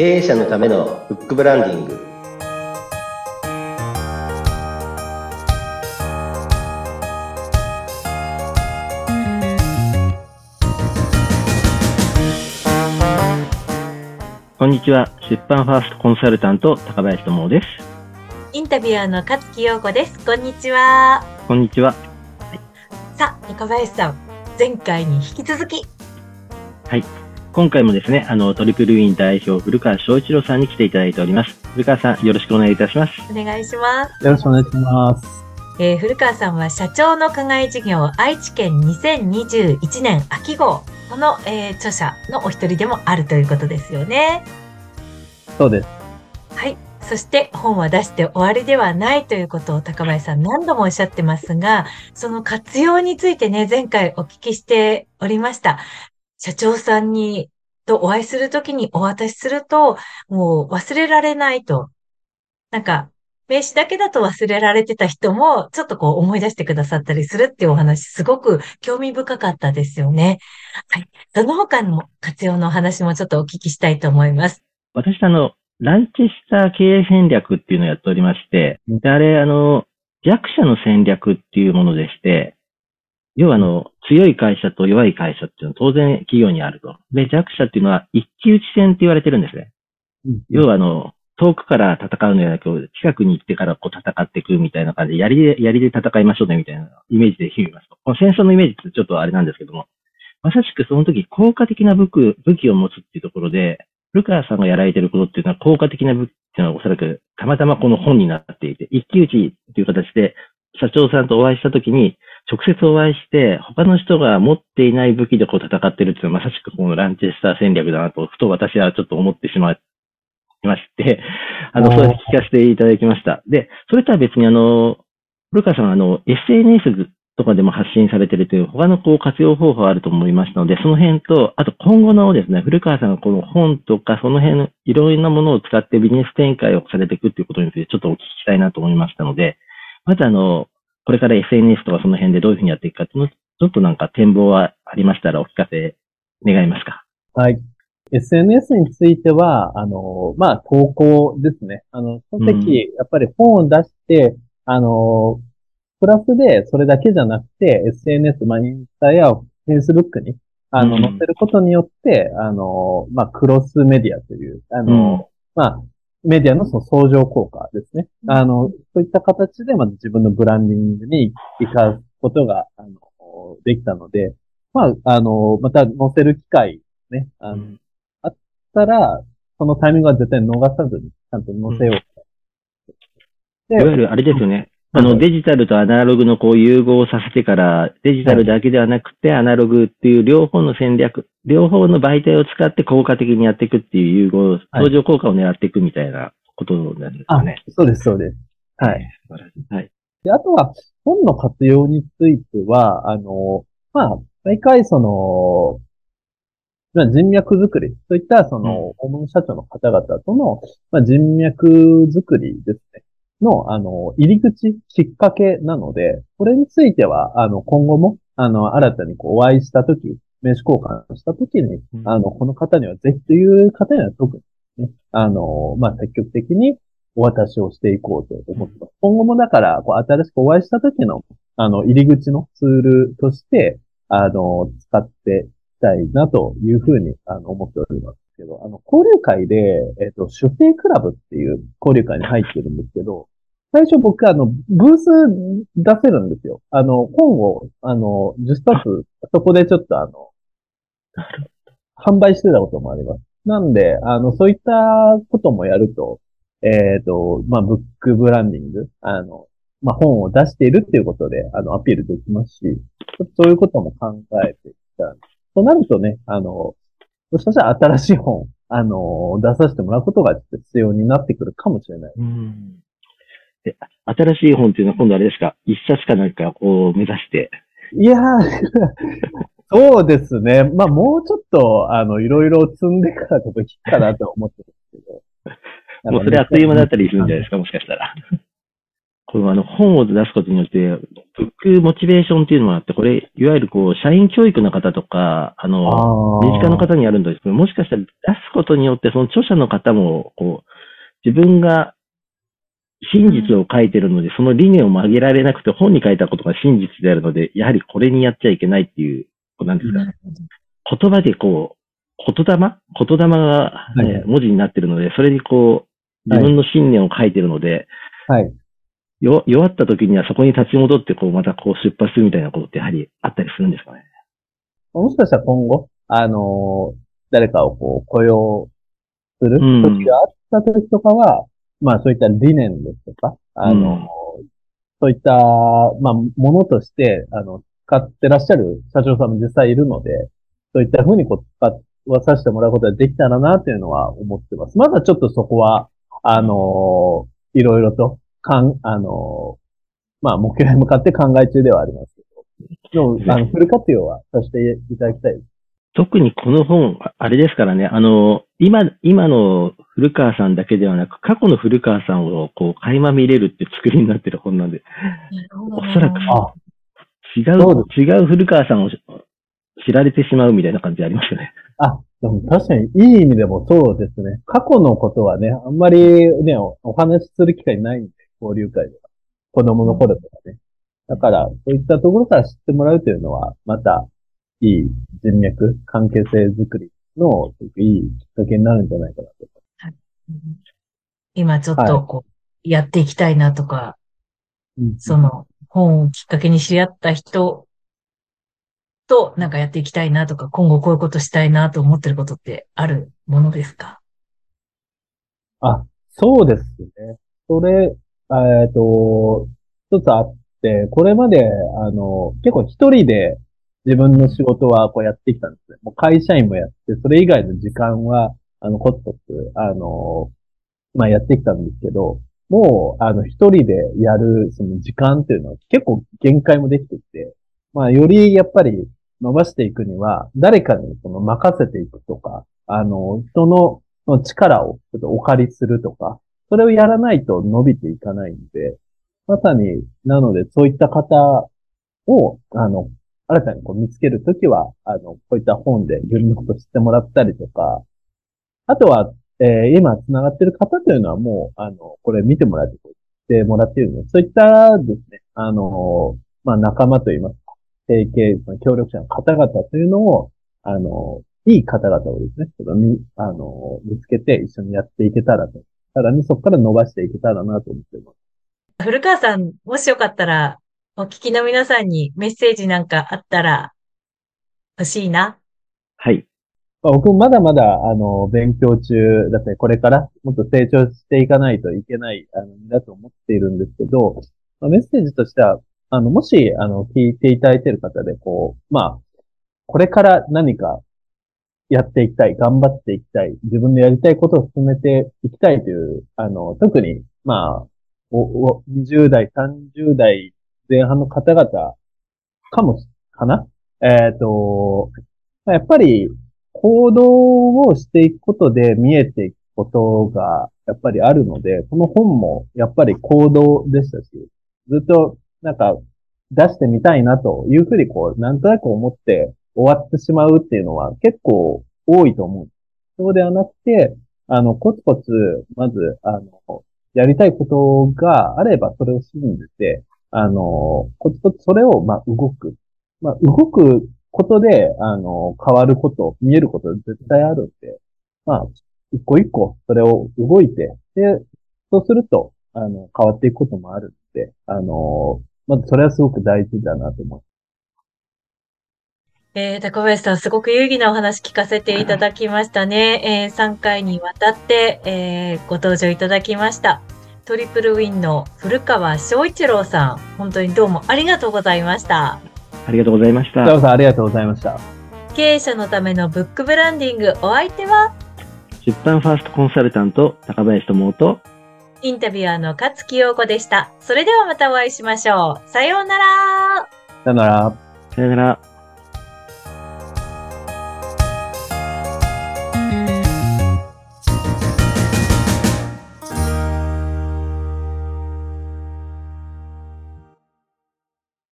経営者のためのフックブランディングこんにちは。出版ファーストコンサルタント、高林智です。インタビュアーの勝木陽子です。こんにちは。こんにちは。さあ、高林さん、前回に引き続き。はい。今回もですね、あの、トリプルウィン代表、古川翔一郎さんに来ていただいております。古川さん、よろしくお願いいたします。お願いします。よろしくお願いします。えー、古川さんは社長の課外事業愛知県2021年秋号この、えー、著者のお一人でもあるということですよね。そうです。はい。そして本は出して終わりではないということを高林さん何度もおっしゃってますが、その活用についてね、前回お聞きしておりました。社長さんに、とお会いするときにお渡しすると、もう忘れられないと。なんか、名詞だけだと忘れられてた人も、ちょっとこう思い出してくださったりするっていうお話、すごく興味深かったですよね。はい。その他の活用のお話もちょっとお聞きしたいと思います。私、あの、ランチスター経営戦略っていうのをやっておりまして、であれ、あの、弱者の戦略っていうものでして、要はあの、強い会社と弱い会社っていうのは当然企業にあると。で、弱者っていうのは一騎打ち戦って言われてるんですね。うん、要はあの、遠くから戦うのではなく、近くに行ってからこう戦っていくみたいな感じで、槍で、槍で戦いましょうねみたいなイメージで見ますと。この戦争のイメージってちょっとあれなんですけども、まさしくその時効果的な武器武器を持つっていうところで、ルカさんがやられてることっていうのは効果的な武器っていうのはおそらくたまたまこの本になっていて、一騎打ちっていう形で社長さんとお会いした時に、直接お会いして、他の人が持っていない武器でこう戦ってるっていうのはまさしくこのランチェスター戦略だなと、ふと私はちょっと思ってしまいまして、あの、そうやって聞かせていただきました。で、それとは別にあの、古川さんあの、SNS とかでも発信されているという他のこう活用方法あると思いましたので、その辺と、あと今後のですね、古川さんがこの本とかその辺のいろいろなものを使ってビジネス展開をされていくということについてちょっとお聞きしたいなと思いましたので、まずあの、これから SNS とかその辺でどういうふうにやっていくかっていうのちょっとなんか展望はありましたらお聞かせ願いますか？はい。SNS については、あの、まあ、投稿ですね。あの、その時、うん、やっぱり本を出して、あの、プラスでそれだけじゃなくて、SNS、まあ、インスタや Facebook に、あの、載せることによって、あの、まあ、クロスメディアという、あの、うん、まあ、メディアのその相乗効果ですね。あの、そういった形で、まず自分のブランディングに活かすことが、あの、できたので、まあ、あの、また載せる機会ね、あの、うん、あったら、そのタイミングは絶対逃さずに、ちゃんと載せよう。うん、いわゆるあれですよね。あの、デジタルとアナログのこう融合させてから、デジタルだけではなくて、アナログっていう両方の戦略、両方の媒体を使って効果的にやっていくっていう融合、相乗効果を狙っていくみたいなことなんですかね。そうです、そうです。はい。はい。で、あとは、本の活用については、あの、まあ、毎回その、まあ、人脈づくり、そういったその、訪問社長の方々との、まあ、人脈づくりですね。の、あの、入り口、きっかけなので、これについては、あの、今後も、あの、新たにこうお会いしたとき、名刺交換したときに、あの、この方にはぜひという方には特に、ね、あの、まあ、積極的にお渡しをしていこうと思ってます。今後もだから、こう、新しくお会いしたときの、あの、入り口のツールとして、あの、使っていきたいなというふうに、あの、思っております。ど、あの、交流会で、えっ、と、出兵クラブっていう交流会に入ってるんですけど、最初僕、あの、ブース出せるんですよ。あの、本を、あの、10冊、そこでちょっとあの、販売してたこともあります。なんで、あの、そういったこともやると、えっ、ー、と、まあ、ブックブランディング、あの、まあ、本を出しているっていうことで、あの、アピールできますし、そういうことも考えてきた。となるとね、あの、もしかしたら新しい本、あの、出させてもらうことが必要になってくるかもしれない。うんで、新しい本っていうのは今度あれですか？一冊かなんかこう目指して。いやー、そうですね。まあもうちょっと、あの、いろいろ積んでからちょっときかなと思ってるんですけど。もうそれあっという間だったりするんじゃないですか、もしかしたら。このあの本を出すことによって、ブックモチベーションっていうのがあって、これ、いわゆるこう、社員教育の方とか、あの、あ身近な方にあるんですけど、もしかしたら出すことによって、その著者の方も、こう、自分が真実を書いてるので、その理念を曲げられなくて、本に書いたことが真実であるので、やはりこれにやっちゃいけないっていう、こうなんですか、なるほど。言葉でこう、言霊？言霊が、ねはい。文字になってるので、それにこう、自分の信念を書いてるので、はい。よ弱った時にはそこに立ち戻って、こう、またこう出発するみたいなことってやはりあったりするんですかね？もしかしたら今後、あのー誰かをこう雇用するうん時があった時とかは、まあそういった理念ですとか、あのーうんそういった、まあ、ものとして、あの、使ってらっしゃる社長さんも実際いるので、そういったふうにこう使わさせてもらうことができたらなっていうのは思ってます。まだちょっとそこは、あのーいろいろと、かん、あのーまあ、目標に向かって考え中ではありますけど、でも、あの、フル活用はさせていただきたい。です。特にこの本、ああれですからね、あの、今、今の古川さんだけではなく、過去の古川さんをこう、垣間見れるって作りになってる本なんで、おそらくあ、違そうう、違う古川さんを知られてしまうみたいな感じありますよね。あ、でも確かにいい意味でもそうですね。過去のことはね、あんまりね、おお話しする機会ないんで、交流会では。子供の頃とかね。だから、そういったところから知ってもらうというのは、また、いい人脈、関係性づくりの、いいきっかけになるんじゃないかなと。うん今ちょっとこう、やっていきたいなとか、その、の本をきっかけに知り合った人となんかやっていきたいなとか、今後こういうことしたいなと思ってることってあるものですか？あ、そうですね。それ、えっと、一つあって、これまで、あの、結構一人で自分の仕事はこうやってきたんですね。もう会社員もやって、それ以外の時間は、あの、コツコツ、あの、まあ、やってきたんですけど、もう、あの、一人でやる、その時間っていうのは結構限界もできてきて、まあ、よりやっぱり伸ばしていくには、誰かにその任せていくとか、あの、人のその力をちょっとお借りするとか、それをやらないと伸びていかないんで、まさに、なので、そういった方を、あの、新たにこう見つけるときは、あの、こういった本で自分のこと知ってもらったりとか、あとは、えー今繋がってる方というのはもう、あの、これ見てもらって、してもらっているので、そういったですね、あの、まあ、仲間といいますか、提携、その協力者の方々というのを、あの、いい方々をですね、ちょっと、あの、見つけて一緒にやっていけたらと。さらにそこから伸ばしていけたらなと思っています。古川さん、もしよかったら、お聞きの皆さんにメッセージなんかあったら欲しいな。はい。まあ、僕もまだまだ、あの、勉強中だったり、これからもっと成長していかないといけない、あの、だと思っているんですけど、まあ、メッセージとしては、あの、もし、あの、聞いていただいている方で、こう、まあ、これから何かやっていきたい、頑張っていきたい、自分でやりたいことを進めていきたいという、あの、特に、まあ、お、お、20代、30代前半の方々かも、かな？えっ、と、やっぱり、行動をしていくことで見えていくことが、やっぱりあるので、この本も、やっぱり行動でしたし、ずっと、なんか、出してみたいなというふうに、こう、なんとなく思って終わってしまうっていうのは結構多いと思う。そうではなくて、あの、コツコツ、まず、あの、やりたいことがあれば、それを信じて、あの、コツコツそれを、ま、動く。ま、動くことで、あの、変わること、見えること絶対あるんで、まあ、一個一個、それを動いて、で、そうすると、あの、変わっていくこともあるんで、あの、まずそれはすごく大事だなと思いえー、高林さん、すごく有意義なお話聞かせていただきましたね。えー、3回にわたって、えー、ご登場いただきました。トリプルウィンの古川翔一郎さん、本当にどうもありがとうございました。ありがとうございました。ありがとうございました。経営者のためのブックブランディング、お相手は、出版ファーストコンサルタント、高林智夫と、インタビュアーの勝木陽子でした。それではまたお会いしましょう。さようなら。さよなら。さよなら。